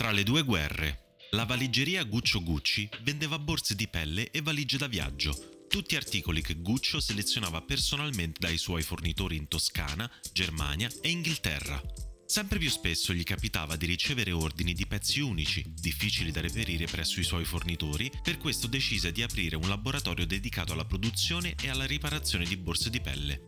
Tra le due guerre, la valigeria Guccio Gucci vendeva borse di pelle e valigie da viaggio, tutti articoli che Guccio selezionava personalmente dai suoi fornitori in Toscana, Germania e Inghilterra. Sempre più spesso gli capitava di ricevere ordini di pezzi unici, difficili da reperire presso i suoi fornitori, per questo decise di aprire un laboratorio dedicato alla produzione e alla riparazione di borse di pelle.